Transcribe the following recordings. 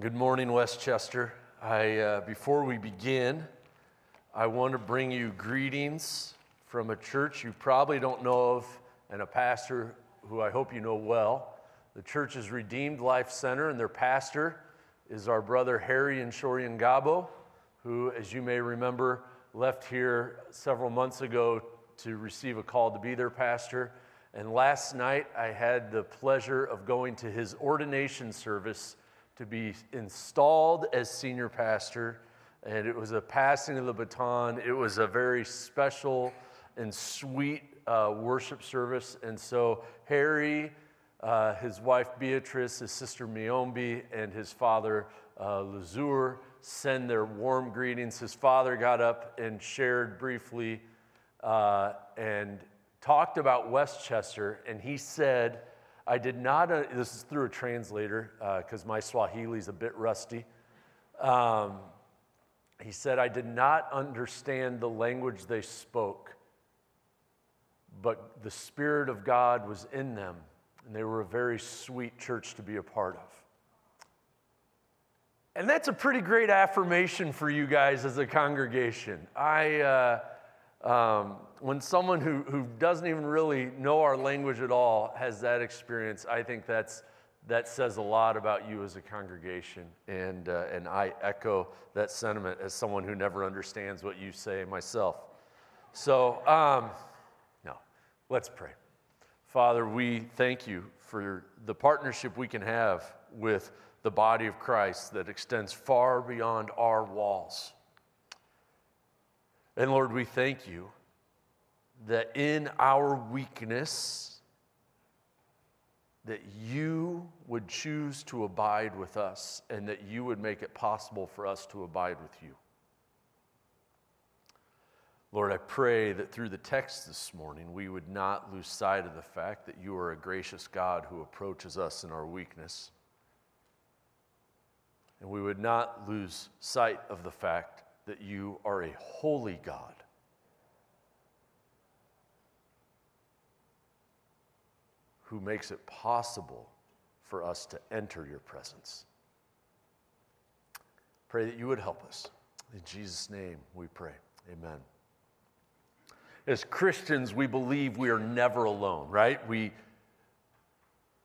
Good morning, Westchester. I, uh, before we begin, I want to bring you greetings from a church you probably don't know of and a pastor who I hope you know well. The church is Redeemed Life Center, and their pastor is our brother Harry and Shorian Gabo, who, as you may remember, left here several months ago to receive a call to be their pastor. And last night, I had the pleasure of going to his ordination service to be installed as senior pastor. And it was a passing of the baton. It was a very special and sweet uh, worship service. And so, Harry, uh, his wife Beatrice, his sister Miombi, and his father uh, Lazur send their warm greetings. His father got up and shared briefly uh, and talked about Westchester, and he said, I did not, uh, this is through a translator because uh, my Swahili is a bit rusty. Um, he said, I did not understand the language they spoke, but the Spirit of God was in them, and they were a very sweet church to be a part of. And that's a pretty great affirmation for you guys as a congregation. I, uh, um, when someone who, who doesn't even really know our language at all has that experience, I think that's, that says a lot about you as a congregation. And, uh, and I echo that sentiment as someone who never understands what you say myself. So, um, no, let's pray. Father, we thank you for the partnership we can have with the body of Christ that extends far beyond our walls. And Lord, we thank you that in our weakness, that you would choose to abide with us and that you would make it possible for us to abide with you. Lord, I pray that through the text this morning, we would not lose sight of the fact that you are a gracious God who approaches us in our weakness. And we would not lose sight of the fact that you are a holy God. Who makes it possible for us to enter your presence. Pray that you would help us. In Jesus' name we pray. Amen. As Christians, we believe we are never alone, right? We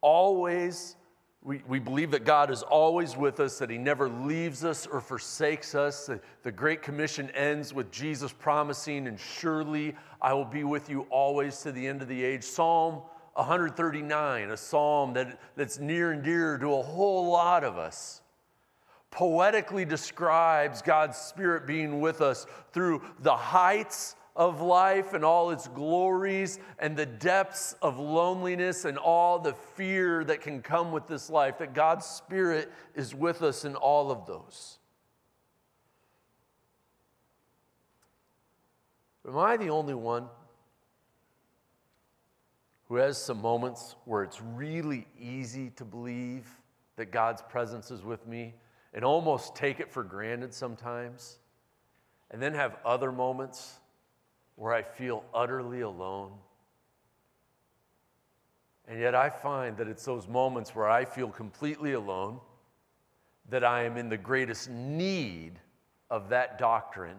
always we, we believe that God is always with us, that He never leaves us or forsakes us. The, the Great Commission ends with Jesus promising, and surely I will be with you always to the end of the age. Psalm 139, a psalm that, that's near and dear to a whole lot of us, poetically describes God's Spirit being with us through the heights of life and all its glories and the depths of loneliness and all the fear that can come with this life, that God's Spirit is with us in all of those. Am I the only one who has some moments where it's really easy to believe that God's presence is with me and almost take it for granted sometimes, and then have other moments where I feel utterly alone. And yet I find that it's those moments where I feel completely alone that I am in the greatest need of that doctrine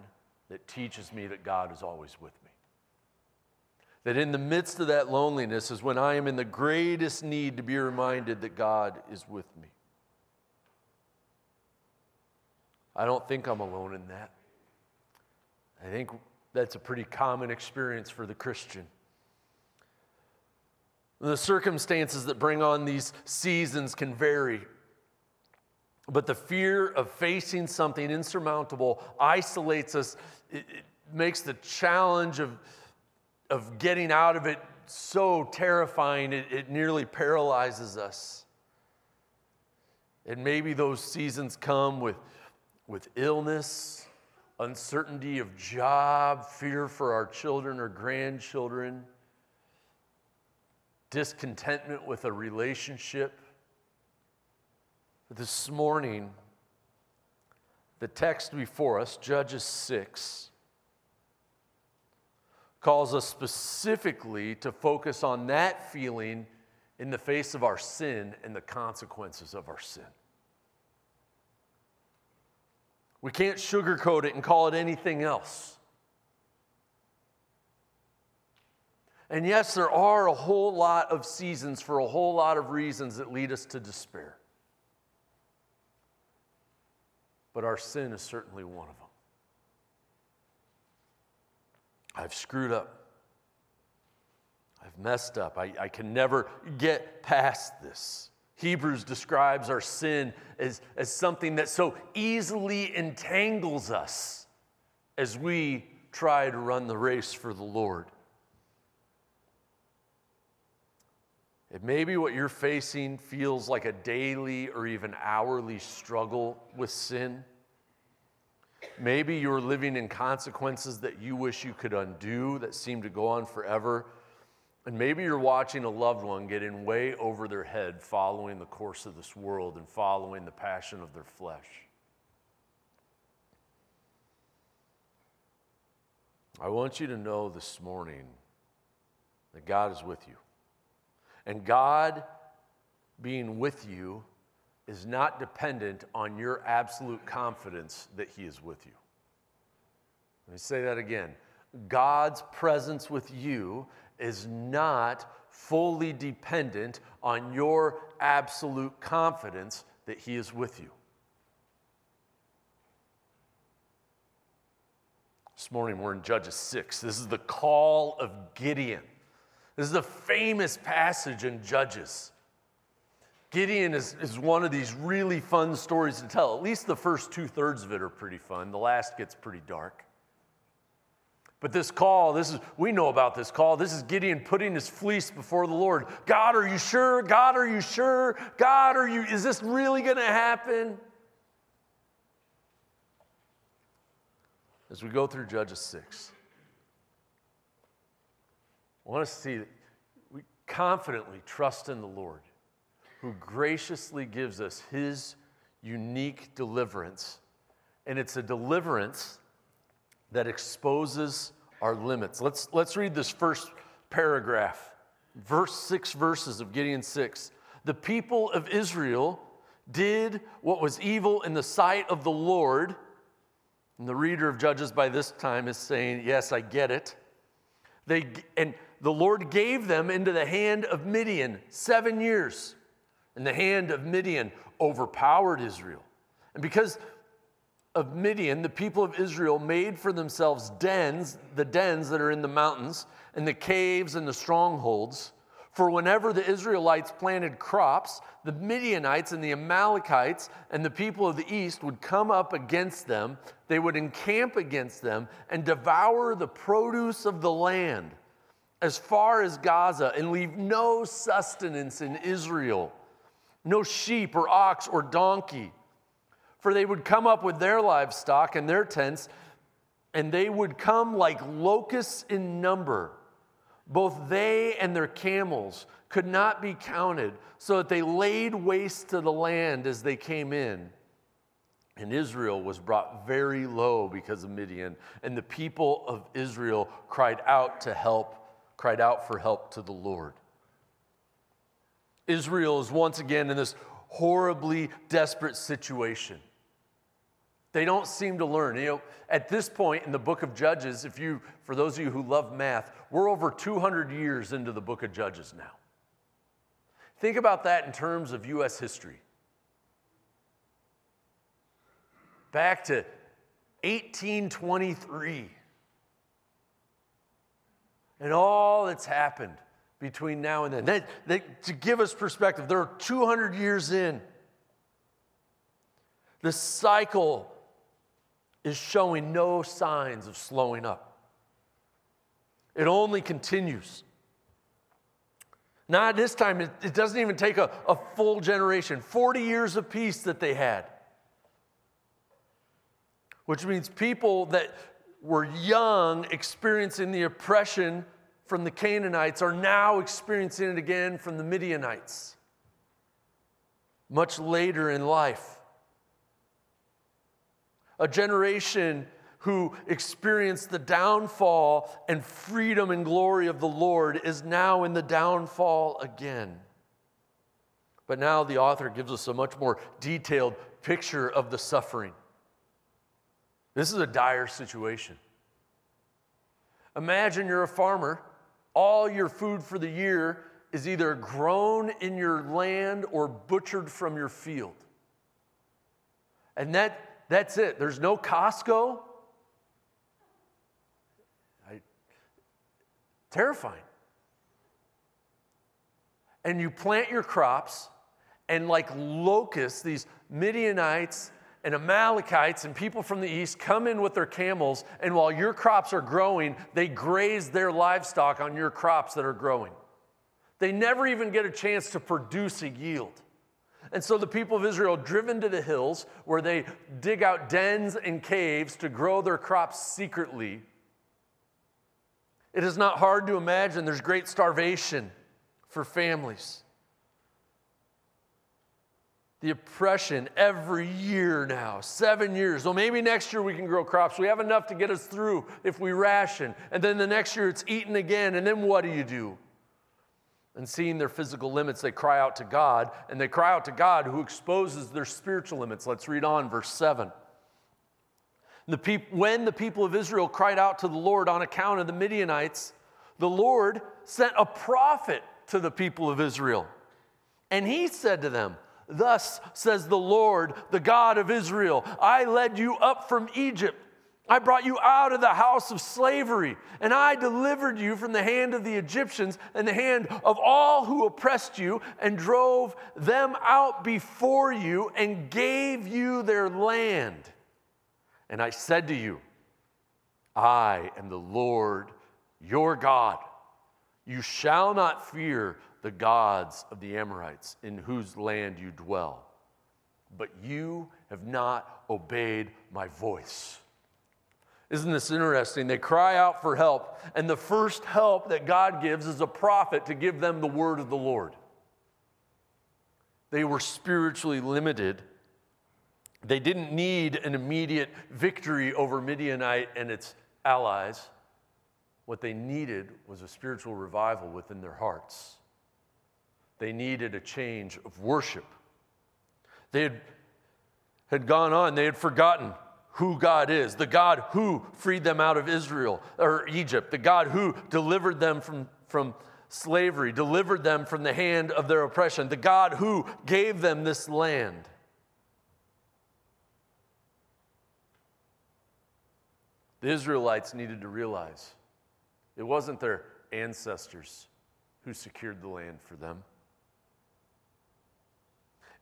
that teaches me that God is always with me. That in the midst of that loneliness is when I am in the greatest need to be reminded that God is with me. I don't think I'm alone in that. I think that's a pretty common experience for the Christian. The circumstances that bring on these seasons can vary. But the fear of facing something insurmountable isolates us. It, it makes the challenge of, of getting out of it so terrifying, it, it nearly paralyzes us. And maybe those seasons come with, with illness, uncertainty of job, fear for our children or grandchildren, discontentment with a relationship. But this morning, the text before us, Judges 6, calls us specifically to focus on that feeling in the face of our sin and the consequences of our sin. We can't sugarcoat it and call it anything else. And yes, there are a whole lot of seasons for a whole lot of reasons that lead us to despair. But our sin is certainly one of them. I've screwed up. I've messed up. I, I can never get past this. Hebrews describes our sin as, as something that so easily entangles us as we try to run the race for the Lord. It may be what you're facing feels like a daily or even hourly struggle with sin. Maybe you're living in consequences that you wish you could undo that seem to go on forever. And maybe you're watching a loved one get in way over their head following the course of this world and following the passion of their flesh. I want you to know this morning that God is with you. And God being with you is not dependent on your absolute confidence that He is with you. Let me say that again. God's presence with you is not fully dependent on your absolute confidence that He is with you. This morning we're in Judges 6. This is the call of Gideon. This is a famous passage in Judges. Gideon is, is one of these really fun stories to tell. At least the first two thirds of it are pretty fun. The last gets pretty dark. But this call, this is we know about this call. This is Gideon putting his fleece before the Lord. God, are you sure? God, are you sure? God, are you is this really going to happen? As we go through Judges 6. I want to see that we confidently trust in the Lord who graciously gives us his unique deliverance. And it's a deliverance that exposes our limits. Let's, let's read this first paragraph, verse six verses of Gideon 6. The people of Israel did what was evil in the sight of the Lord. And the reader of Judges by this time is saying, Yes, I get it. They, and the Lord gave them into the hand of Midian seven years and the hand of Midian overpowered Israel. And because of Midian, the people of Israel made for themselves dens, the dens that are in the mountains, and the caves and the strongholds. For whenever the Israelites planted crops, the Midianites and the Amalekites and the people of the east would come up against them. They would encamp against them and devour the produce of the land as far as Gaza and leave no sustenance in Israel no sheep or ox or donkey. For they would come up with their livestock and their tents, and they would come like locusts in number. Both they and their camels could not be counted, so that they laid waste to the land as they came in. And Israel was brought very low because of Midian, and the people of Israel cried out to help, cried out for help to the Lord. Israel is once again in this horribly desperate situation. They don't seem to learn. You know, at this point in the book of Judges, if you, for those of you who love math, we're over 200 years into the book of Judges now. Think about that in terms of U.S. history. Back to 1823 and all that's happened between now and then. That, that, to give us perspective, there are 200 years in. The cycle is showing no signs of slowing up. It only continues. Now, this time, it, it doesn't even take a, a full generation 40 years of peace that they had. Which means people that were young experiencing the oppression from the Canaanites are now experiencing it again from the Midianites much later in life. A generation who experienced the downfall and freedom and glory of the Lord is now in the downfall again. But now the author gives us a much more detailed picture of the suffering. This is a dire situation. Imagine you're a farmer, all your food for the year is either grown in your land or butchered from your field. And that, that's it. There's no Costco. I, terrifying. And you plant your crops, and like locusts, these Midianites and Amalekites and people from the east come in with their camels, and while your crops are growing, they graze their livestock on your crops that are growing. They never even get a chance to produce a yield. And so the people of Israel, driven to the hills where they dig out dens and caves to grow their crops secretly, it is not hard to imagine there's great starvation for families. The oppression every year now, seven years. Well, maybe next year we can grow crops. We have enough to get us through if we ration. And then the next year it's eaten again. And then what do you do? And seeing their physical limits, they cry out to God, and they cry out to God who exposes their spiritual limits. Let's read on, verse 7. The peop- when the people of Israel cried out to the Lord on account of the Midianites, the Lord sent a prophet to the people of Israel. And he said to them, Thus says the Lord, the God of Israel I led you up from Egypt I brought you out of the house of slavery, and I delivered you from the hand of the Egyptians and the hand of all who oppressed you, and drove them out before you, and gave you their land. And I said to you, I am the Lord your God. You shall not fear the gods of the Amorites in whose land you dwell. But you have not obeyed my voice. Isn't this interesting? They cry out for help, and the first help that God gives is a prophet to give them the word of the Lord. They were spiritually limited. They didn't need an immediate victory over Midianite and its allies. What they needed was a spiritual revival within their hearts. They needed a change of worship. They had, had gone on, they had forgotten who God is, the God who freed them out of Israel or Egypt, the God who delivered them from, from slavery, delivered them from the hand of their oppression, the God who gave them this land. The Israelites needed to realize it wasn't their ancestors who secured the land for them.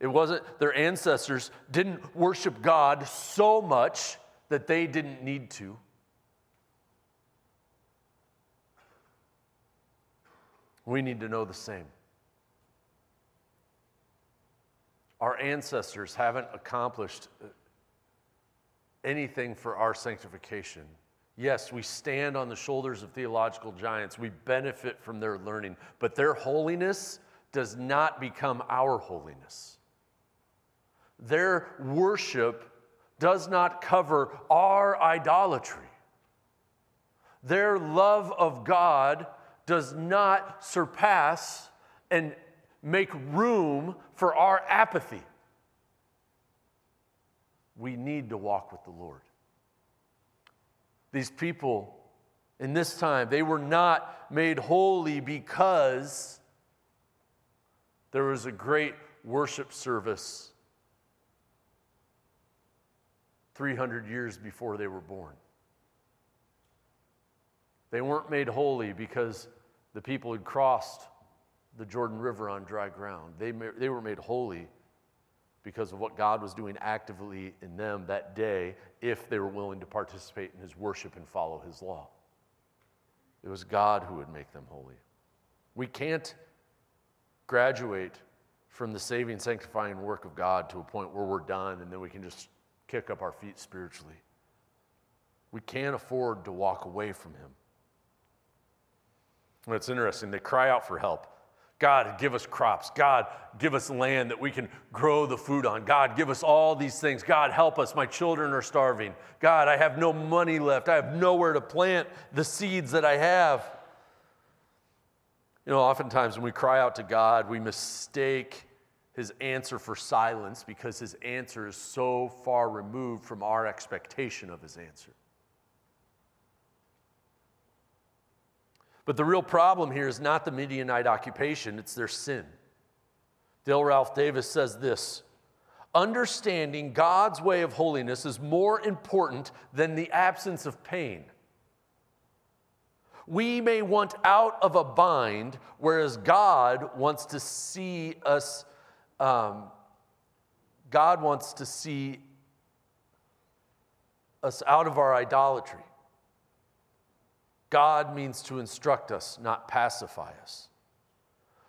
It wasn't their ancestors didn't worship God so much that they didn't need to. We need to know the same. Our ancestors haven't accomplished uh, anything for our sanctification. Yes, we stand on the shoulders of theological giants. We benefit from their learning, but their holiness does not become our holiness. Their worship does not cover our idolatry. Their love of God does not surpass and make room for our apathy. We need to walk with the Lord. These people in this time, they were not made holy because there was a great worship service 300 years before they were born. They weren't made holy because the people had crossed the Jordan River on dry ground. They, they were made holy because of what God was doing actively in them that day if they were willing to participate in his worship and follow his law. It was God who would make them holy. We can't graduate from the saving, sanctifying work of God to a point where we're done and then we can just kick up our feet spiritually. We can't afford to walk away from Him. And it's interesting, they cry out for help. God, give us crops. God, give us land that we can grow the food on. God, give us all these things. God, help us. My children are starving. God, I have no money left. I have nowhere to plant the seeds that I have. You know, oftentimes when we cry out to God, we mistake his answer for silence because his answer is so far removed from our expectation of his answer. But the real problem here is not the Midianite occupation, it's their sin. Dale Ralph Davis says this Understanding God's way of holiness is more important than the absence of pain. We may want out of a bind, whereas God wants to see us, um, God wants to see us out of our idolatry. God means to instruct us, not pacify us.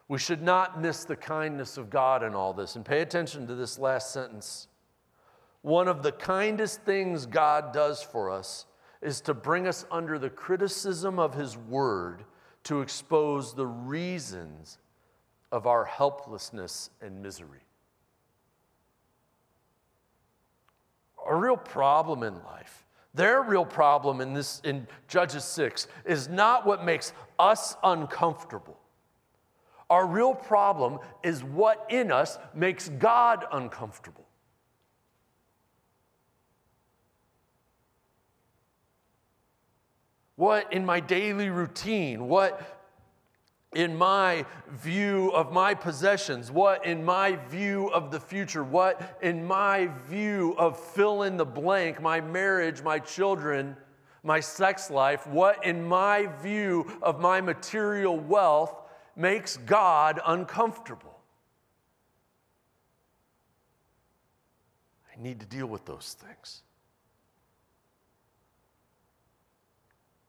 We should not miss the kindness of God in all this. And pay attention to this last sentence. One of the kindest things God does for us is to bring us under the criticism of His Word to expose the reasons of our helplessness and misery. A real problem in life, their real problem in this in Judges 6 is not what makes us uncomfortable. Our real problem is what in us makes God uncomfortable. What in my daily routine, what in my view of my possessions, what in my view of the future, what in my view of fill in the blank, my marriage, my children, my sex life, what in my view of my material wealth makes God uncomfortable. I need to deal with those things.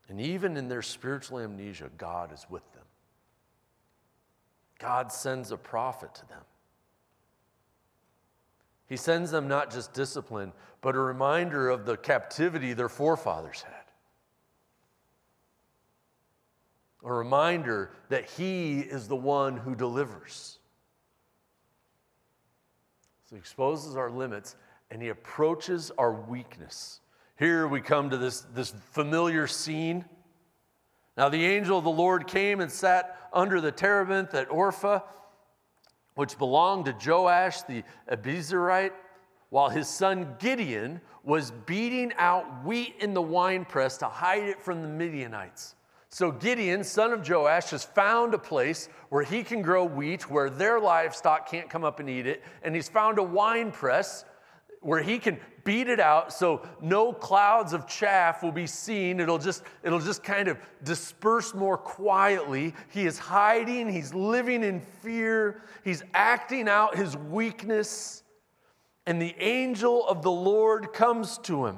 And even in their spiritual amnesia, God is with them. God sends a prophet to them. He sends them not just discipline, but a reminder of the captivity their forefathers had. A reminder that He is the one who delivers. So He exposes our limits and He approaches our weakness. Here we come to this, this familiar scene. Now, the angel of the Lord came and sat under the terebinth at Ophrah, which belonged to Joash the Abiezrite, while his son Gideon was beating out wheat in the winepress to hide it from the Midianites. So Gideon, son of Joash, has found a place where he can grow wheat, where their livestock can't come up and eat it, and he's found a wine press where he can beat it out so no clouds of chaff will be seen. It'll just it'll just kind of disperse more quietly. He is hiding. He's living in fear. He's acting out his weakness. And the angel of the lord comes to him.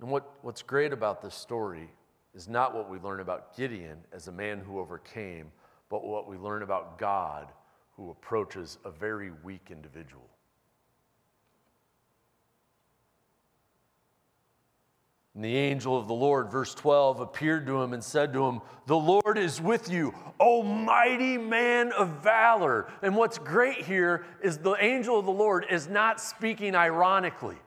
And what, what's great about this story is not what we learn about gideon as a man who overcame but what we learn about God who approaches a very weak individual. And the angel of the Lord, verse 12, appeared to him and said to him, The Lord is with you, O mighty man of valor. And what's great here is the angel of the Lord is not speaking ironically.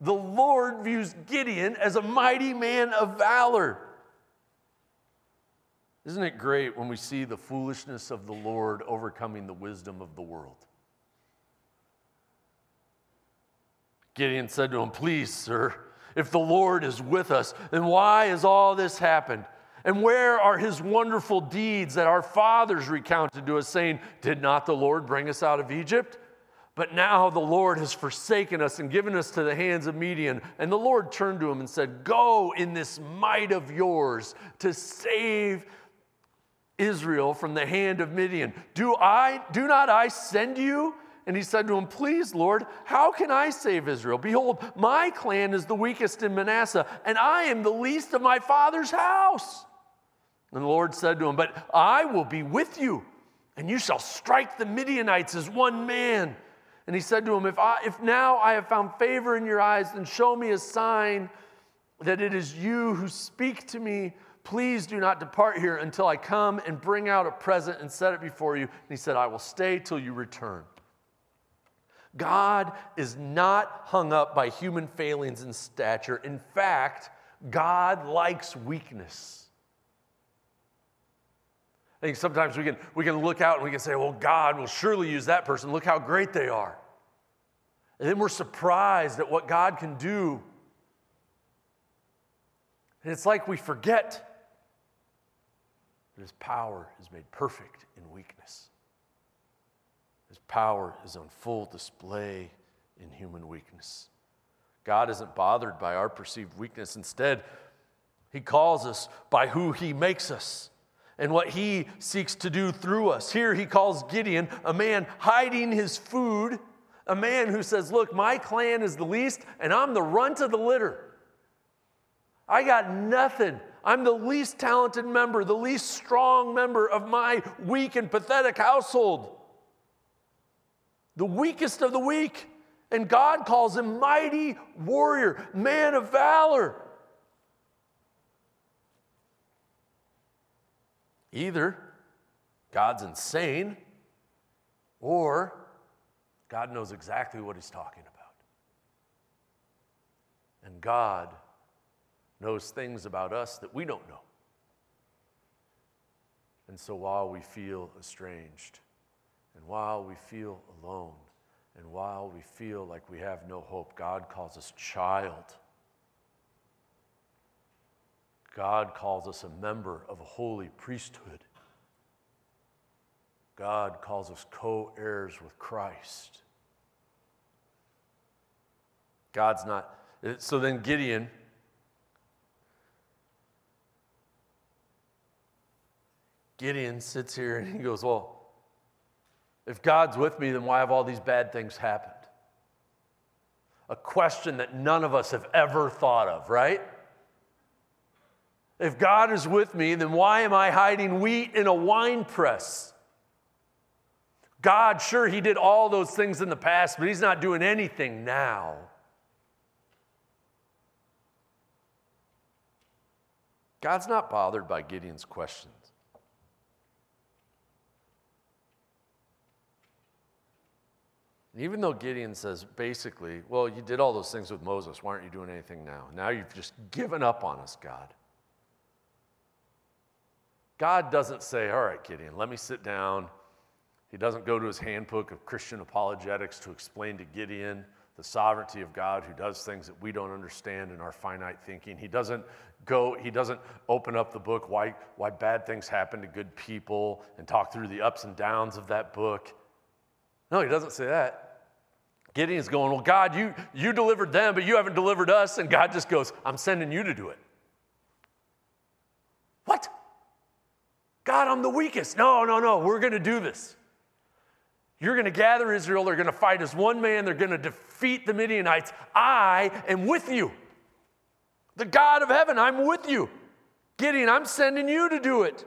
The Lord views Gideon as a mighty man of valor. Isn't it great when we see the foolishness of the Lord overcoming the wisdom of the world? Gideon said to him, Please, sir, if the Lord is with us, then why has all this happened? And where are his wonderful deeds that our fathers recounted to us, saying, Did not the Lord bring us out of Egypt? But now the Lord has forsaken us and given us to the hands of Midian. And the Lord turned to him and said, Go in this might of yours to save Israel from the hand of Midian. Do I do not I send you? And he said to him, Please, Lord, how can I save Israel? Behold, my clan is the weakest in Manasseh, and I am the least of my father's house. And the Lord said to him, But I will be with you, and you shall strike the Midianites as one man. And he said to him, If, I, if now I have found favor in your eyes, then show me a sign that it is you who speak to me. Please do not depart here until I come and bring out a present and set it before you. And he said, I will stay till you return. God is not hung up by human failings in stature. In fact, God likes weakness. I think sometimes we can, we can look out and we can say, well, God will surely use that person. Look how great they are. And then we're surprised at what God can do. And it's like we forget that His power is made perfect in weakness. His power is on full display in human weakness. God isn't bothered by our perceived weakness. Instead, He calls us by who He makes us and what He seeks to do through us. Here, He calls Gideon a man hiding his food, a man who says, Look, my clan is the least, and I'm the runt of the litter. I got nothing. I'm the least talented member, the least strong member of my weak and pathetic household. The weakest of the weak. And God calls him mighty warrior, man of valor. Either God's insane or God knows exactly what he's talking about. And God knows things about us that we don't know. And so while we feel estranged, and while we feel alone, and while we feel like we have no hope, God calls us child. God calls us a member of a holy priesthood. God calls us co heirs with Christ. God's not. So then Gideon. Gideon sits here and he goes, Well, if God's with me, then why have all these bad things happened? A question that none of us have ever thought of, right? If God is with me, then why am I hiding wheat in a wine press? God, sure, He did all those things in the past, but He's not doing anything now. God's not bothered by Gideon's questions. Even though Gideon says basically, well, you did all those things with Moses, why aren't you doing anything now? Now you've just given up on us, God. God doesn't say, all right, Gideon, let me sit down. He doesn't go to his handbook of Christian apologetics to explain to Gideon the sovereignty of God who does things that we don't understand in our finite thinking. He doesn't go, he doesn't open up the book why, why bad things happen to good people and talk through the ups and downs of that book. No, he doesn't say that. Gideon's going, Well, God, you, you delivered them, but you haven't delivered us. And God just goes, I'm sending you to do it. What? God, I'm the weakest. No, no, no, we're going to do this. You're going to gather Israel. They're going to fight as one man. They're going to defeat the Midianites. I am with you. The God of heaven, I'm with you. Gideon, I'm sending you to do it.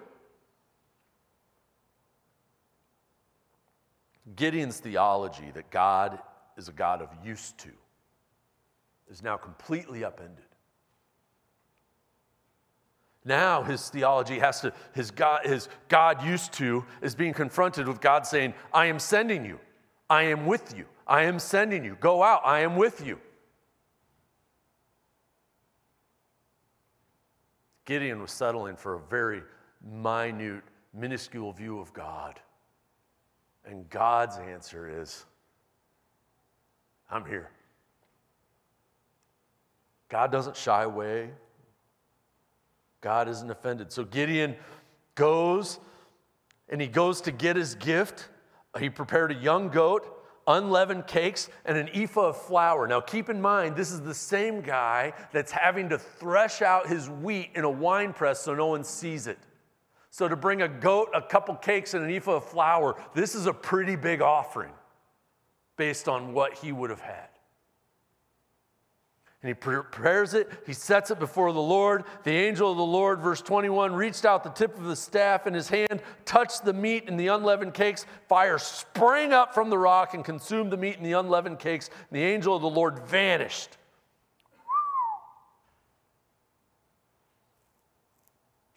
Gideon's theology that God is a God of used to is now completely upended. Now his theology has to, his God, his God used to is being confronted with God saying, I am sending you. I am with you. I am sending you. Go out. I am with you. Gideon was settling for a very minute, minuscule view of God. And God's answer is, I'm here. God doesn't shy away. God isn't offended. So Gideon goes and he goes to get his gift. He prepared a young goat, unleavened cakes, and an ephah of flour. Now keep in mind, this is the same guy that's having to thresh out his wheat in a wine press so no one sees it. So to bring a goat, a couple cakes, and an ephah of flour, this is a pretty big offering based on what he would have had. And he prepares it, he sets it before the Lord. The angel of the Lord, verse 21, reached out the tip of the staff in his hand, touched the meat and the unleavened cakes. Fire sprang up from the rock and consumed the meat and the unleavened cakes. And the angel of the Lord vanished.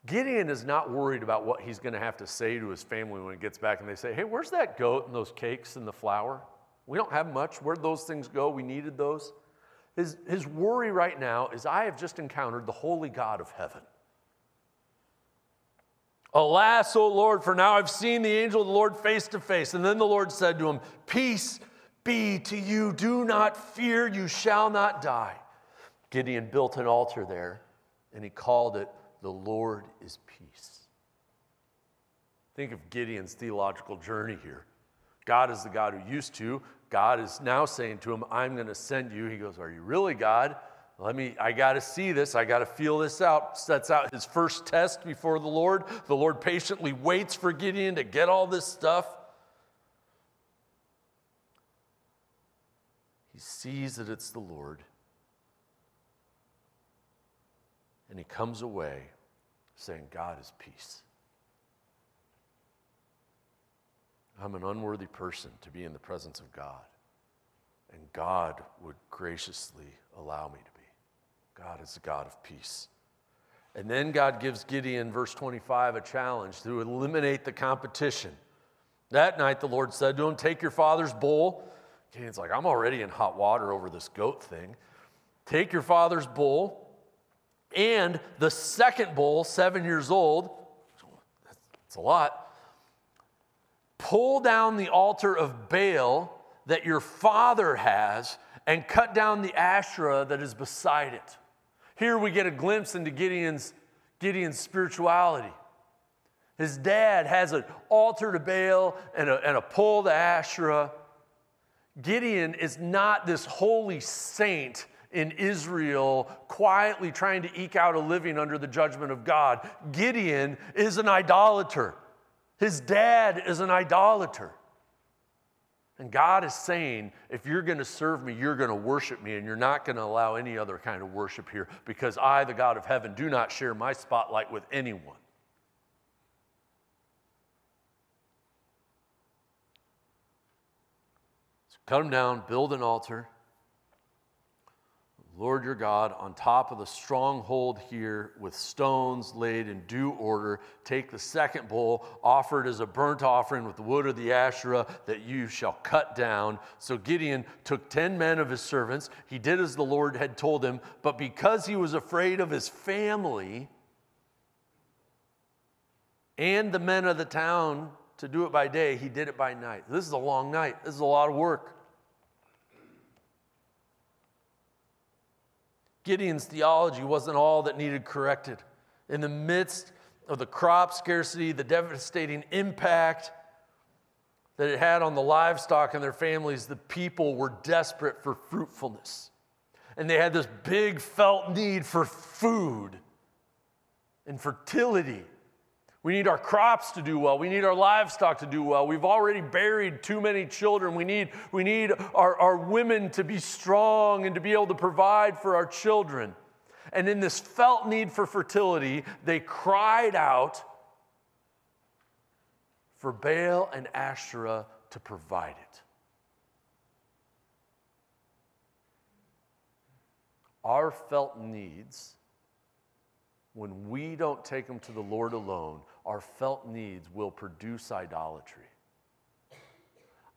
Gideon is not worried about what he's going to have to say to his family when he gets back and they say, Hey, where's that goat and those cakes and the flour? We don't have much. Where'd those things go? We needed those. His, his worry right now is I have just encountered the holy God of heaven. Alas, O Lord, for now I've seen the angel of the Lord face to face. And then the Lord said to him, Peace be to you. Do not fear, you shall not die. Gideon built an altar there, and he called it, The Lord is Peace. Think of Gideon's theological journey here. God is the God who used to. God is now saying to him, I'm going to send you. He goes, Are you really God? Let me, I got to see this. I got to feel this out. Sets out his first test before the Lord. The Lord patiently waits for Gideon to get all this stuff. He sees that it's the Lord. And he comes away saying, God is peace. I'm an unworthy person to be in the presence of God. And God would graciously allow me to be. God is a God of peace. And then God gives Gideon, verse 25, a challenge to eliminate the competition. That night, the Lord said to him, Take your father's bull. Gideon's like, I'm already in hot water over this goat thing. Take your father's bull and the second bull, seven years old. That's a lot pull down the altar of Baal that your father has and cut down the Asherah that is beside it. Here we get a glimpse into Gideon's, Gideon's spirituality. His dad has an altar to Baal and a, and a pole to Asherah. Gideon is not this holy saint in Israel quietly trying to eke out a living under the judgment of God. Gideon is an idolater. His dad is an idolater. And God is saying, if you're going to serve me, you're going to worship me, and you're not going to allow any other kind of worship here because I, the God of heaven, do not share my spotlight with anyone. So cut him down, build an altar, Lord your God, on top of the stronghold here with stones laid in due order, take the second bull, offered as a burnt offering with the wood of the Asherah that you shall cut down. So Gideon took ten men of his servants. He did as the Lord had told him, but because he was afraid of his family and the men of the town to do it by day, he did it by night. This is a long night, this is a lot of work. Gideon's theology wasn't all that needed corrected. In the midst of the crop scarcity, the devastating impact that it had on the livestock and their families, the people were desperate for fruitfulness. And they had this big felt need for food and fertility. We need our crops to do well. We need our livestock to do well. We've already buried too many children. We need, we need our, our women to be strong and to be able to provide for our children. And in this felt need for fertility, they cried out for Baal and Asherah to provide it. Our felt needs, when we don't take them to the Lord alone, our felt needs will produce idolatry.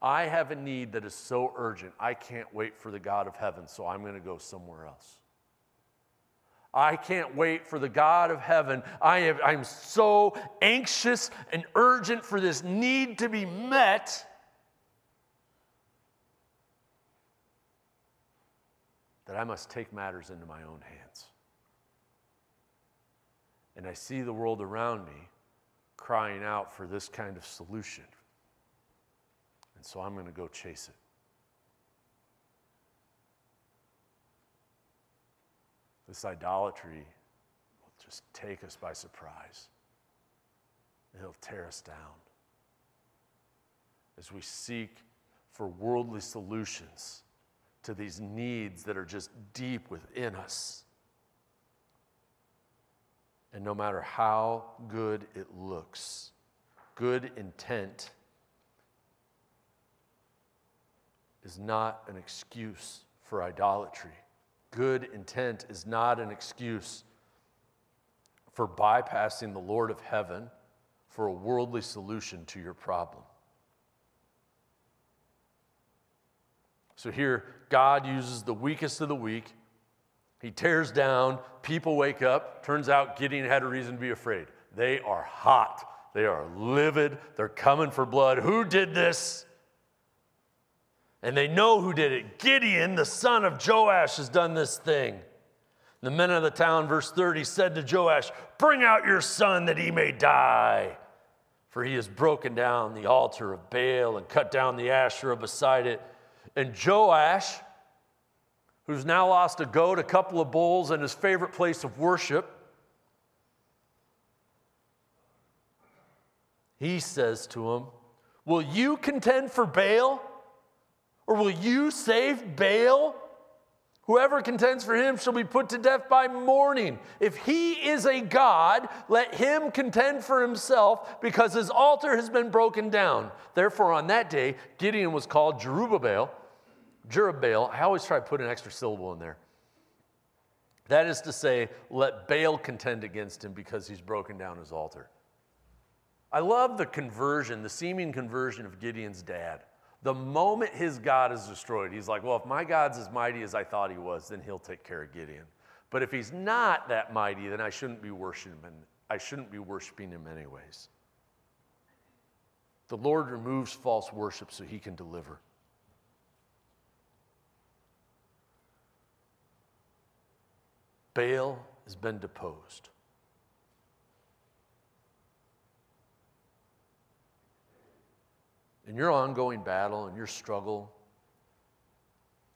I have a need that is so urgent, I can't wait for the God of heaven, so I'm going to go somewhere else. I can't wait for the God of heaven. I am, I'm so anxious and urgent for this need to be met. That I must take matters into my own hands. And I see the world around me crying out for this kind of solution. And so I'm going to go chase it. This idolatry will just take us by surprise. It'll tear us down. As we seek for worldly solutions to these needs that are just deep within us. And no matter how good it looks, good intent is not an excuse for idolatry. Good intent is not an excuse for bypassing the Lord of heaven for a worldly solution to your problem. So here, God uses the weakest of the weak. He tears down, people wake up. Turns out Gideon had a reason to be afraid. They are hot, they are livid, they're coming for blood. Who did this? And they know who did it. Gideon, the son of Joash, has done this thing. The men of the town, verse 30, said to Joash, Bring out your son that he may die. For he has broken down the altar of Baal and cut down the Asherah beside it. And Joash, who's now lost a goat, a couple of bulls, and his favorite place of worship, he says to him, Will you contend for Baal? Or will you save Baal? Whoever contends for him shall be put to death by morning. If he is a God, let him contend for himself, because his altar has been broken down. Therefore, on that day, Gideon was called Jerubbaal. Jerubbaal, I always try to put an extra syllable in there. That is to say, let Baal contend against him because he's broken down his altar. I love the conversion, the seeming conversion of Gideon's dad. The moment his God is destroyed, he's like, well, if my God's as mighty as I thought he was, then he'll take care of Gideon. But if he's not that mighty, then I shouldn't be worshiping him. I shouldn't be worshiping him anyways. The Lord removes false worship so he can deliver. Baal has been deposed. in your ongoing battle and your struggle,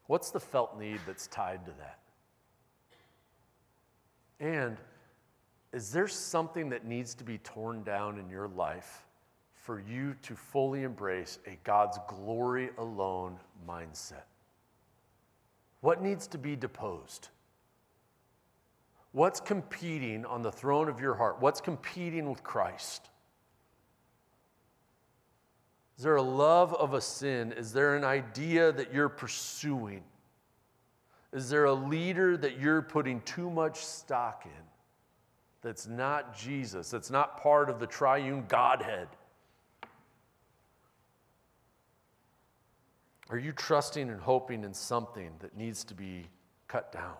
what's the felt need that's tied to that? And is there something that needs to be torn down in your life for you to fully embrace a God's glory alone mindset? What needs to be deposed? What's competing on the throne of your heart? What's competing with Christ? Is there a love of a sin? Is there an idea that you're pursuing? Is there a leader that you're putting too much stock in that's not Jesus, that's not part of the triune Godhead? Are you trusting and hoping in something that needs to be cut down?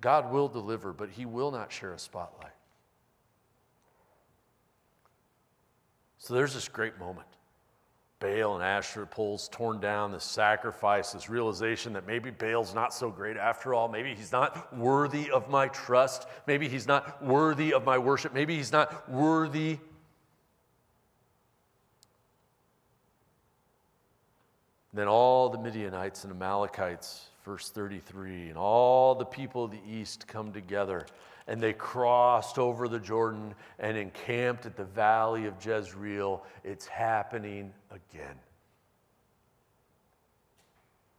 God will deliver, but He will not share a spotlight. So there's this great moment. Baal and Asherah poles torn down, this sacrifice, this realization that maybe Baal's not so great after all. Maybe he's not worthy of my trust. Maybe he's not worthy of my worship. Maybe he's not worthy. Then all the Midianites and Amalekites, verse 33, and all the people of the east come together and they crossed over the Jordan and encamped at the valley of Jezreel. It's happening again.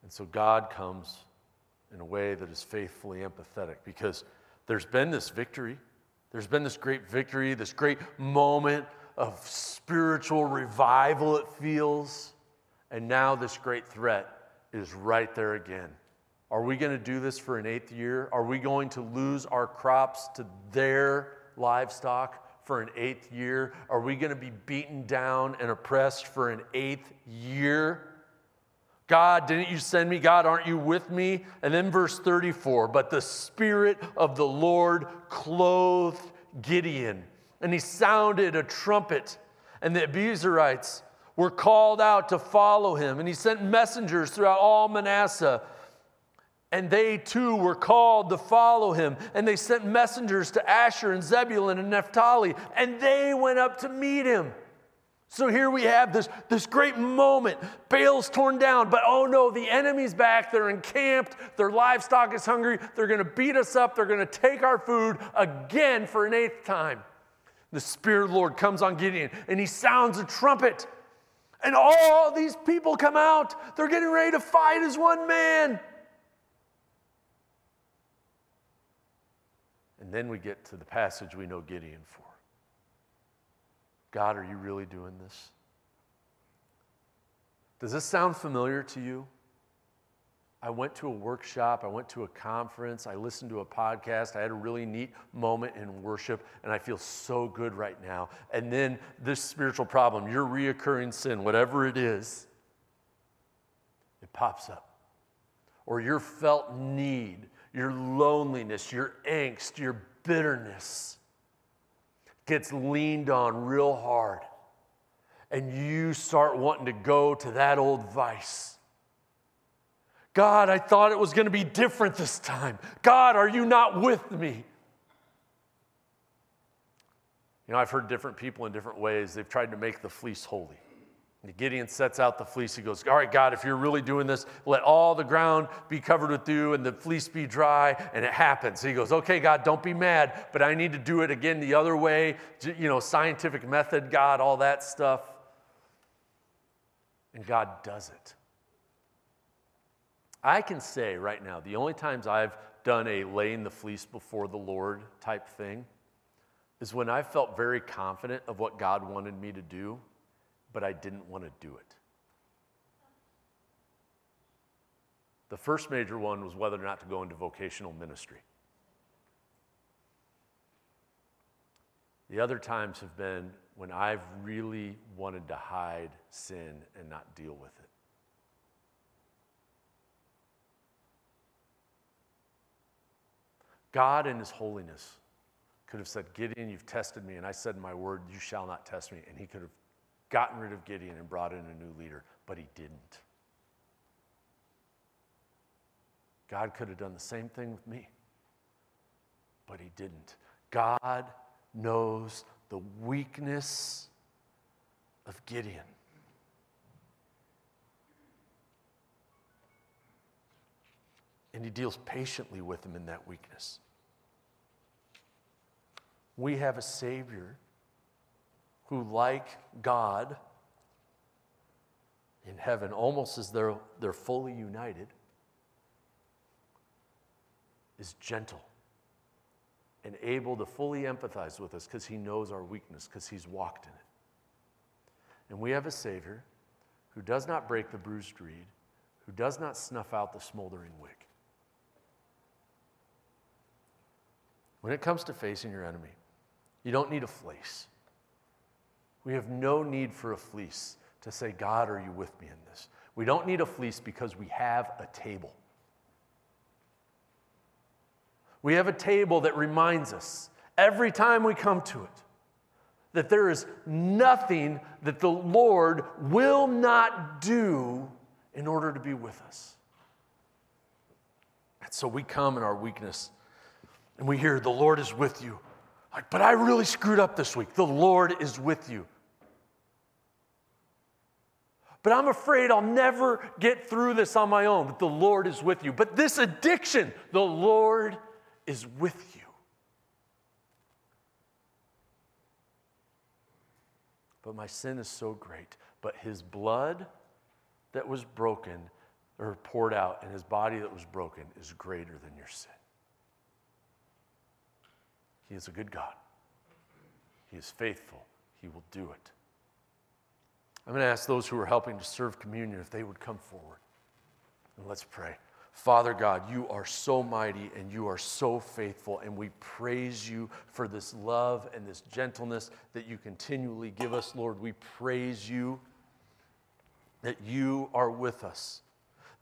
And so God comes in a way that is faithfully empathetic because there's been this victory. There's been this great victory, this great moment of spiritual revival, it feels. And now this great threat is right there again. Are we going to do this for an eighth year? Are we going to lose our crops to their livestock for an eighth year? Are we going to be beaten down and oppressed for an eighth year? God, didn't you send me? God, aren't you with me? And then verse 34 But the Spirit of the Lord clothed Gideon, and he sounded a trumpet, and the Abiezrites were called out to follow him, and he sent messengers throughout all Manasseh and they too were called to follow him. And they sent messengers to Asher and Zebulun and Naphtali, and they went up to meet him. So here we have this, this great moment. Baal's torn down, but oh no, the enemy's back. They're encamped. Their livestock is hungry. They're going to beat us up. They're going to take our food again for an eighth time. The Spirit of the Lord comes on Gideon and he sounds a trumpet. And all these people come out. They're getting ready to fight as one man. And then we get to the passage we know Gideon for. God, are you really doing this? Does this sound familiar to you? I went to a workshop, I went to a conference, I listened to a podcast, I had a really neat moment in worship, and I feel so good right now. And then this spiritual problem, your reoccurring sin, whatever it is, it pops up. Or your felt need, your loneliness, your angst, your bitterness gets leaned on real hard. And you start wanting to go to that old vice. God, I thought it was going to be different this time. God, are you not with me? You know, I've heard different people in different ways. They've tried to make the fleece holy. Gideon sets out the fleece. He goes, All right, God, if you're really doing this, let all the ground be covered with dew and the fleece be dry. And it happens. He goes, Okay, God, don't be mad, but I need to do it again the other way. You know, scientific method, God, all that stuff. And God does it. I can say right now, the only times I've done a laying the fleece before the Lord type thing is when I felt very confident of what God wanted me to do but I didn't want to do it. The first major one was whether or not to go into vocational ministry. The other times have been when I've really wanted to hide sin and not deal with it. God in His holiness could have said, Gideon, you've tested me, and I said in my word, you shall not test me. And He could have gotten rid of Gideon and brought in a new leader, but he didn't. God could have done the same thing with me, but he didn't. God knows the weakness of Gideon. And he deals patiently with him in that weakness. We have a Savior who, like God in heaven, almost as they're, they're fully united, is gentle and able to fully empathize with us because he knows our weakness, because he's walked in it. And we have a Savior who does not break the bruised reed, who does not snuff out the smoldering wick. When it comes to facing your enemy, you don't need a fleece. We have no need for a fleece to say, God, are you with me in this? We don't need a fleece because we have a table. We have a table that reminds us every time we come to it that there is nothing that the Lord will not do in order to be with us. And so we come in our weakness and we hear, The Lord is with you. Like, but I really screwed up this week. The Lord is with you but I'm afraid I'll never get through this on my own. But the Lord is with you. But this addiction, the Lord is with you. But my sin is so great. But his blood that was broken or poured out and his body that was broken is greater than your sin. He is a good God. He is faithful. He will do it. I'm going to ask those who are helping to serve communion if they would come forward. And let's pray. Father God, you are so mighty and you are so faithful, and we praise you for this love and this gentleness that you continually give us, Lord. We praise you that you are with us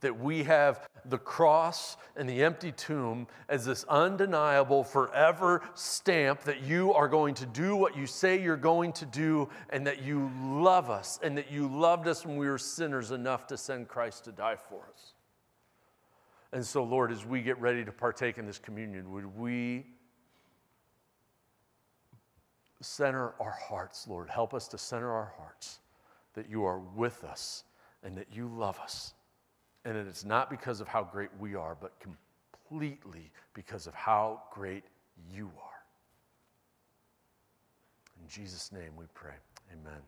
that we have the cross and the empty tomb as this undeniable, forever stamp that you are going to do what you say you're going to do, and that you love us, and that you loved us when we were sinners enough to send Christ to die for us. And so, Lord, as we get ready to partake in this communion, would we center our hearts, Lord? Help us to center our hearts that you are with us and that you love us and it is not because of how great we are, but completely because of how great you are. In Jesus' name we pray. Amen.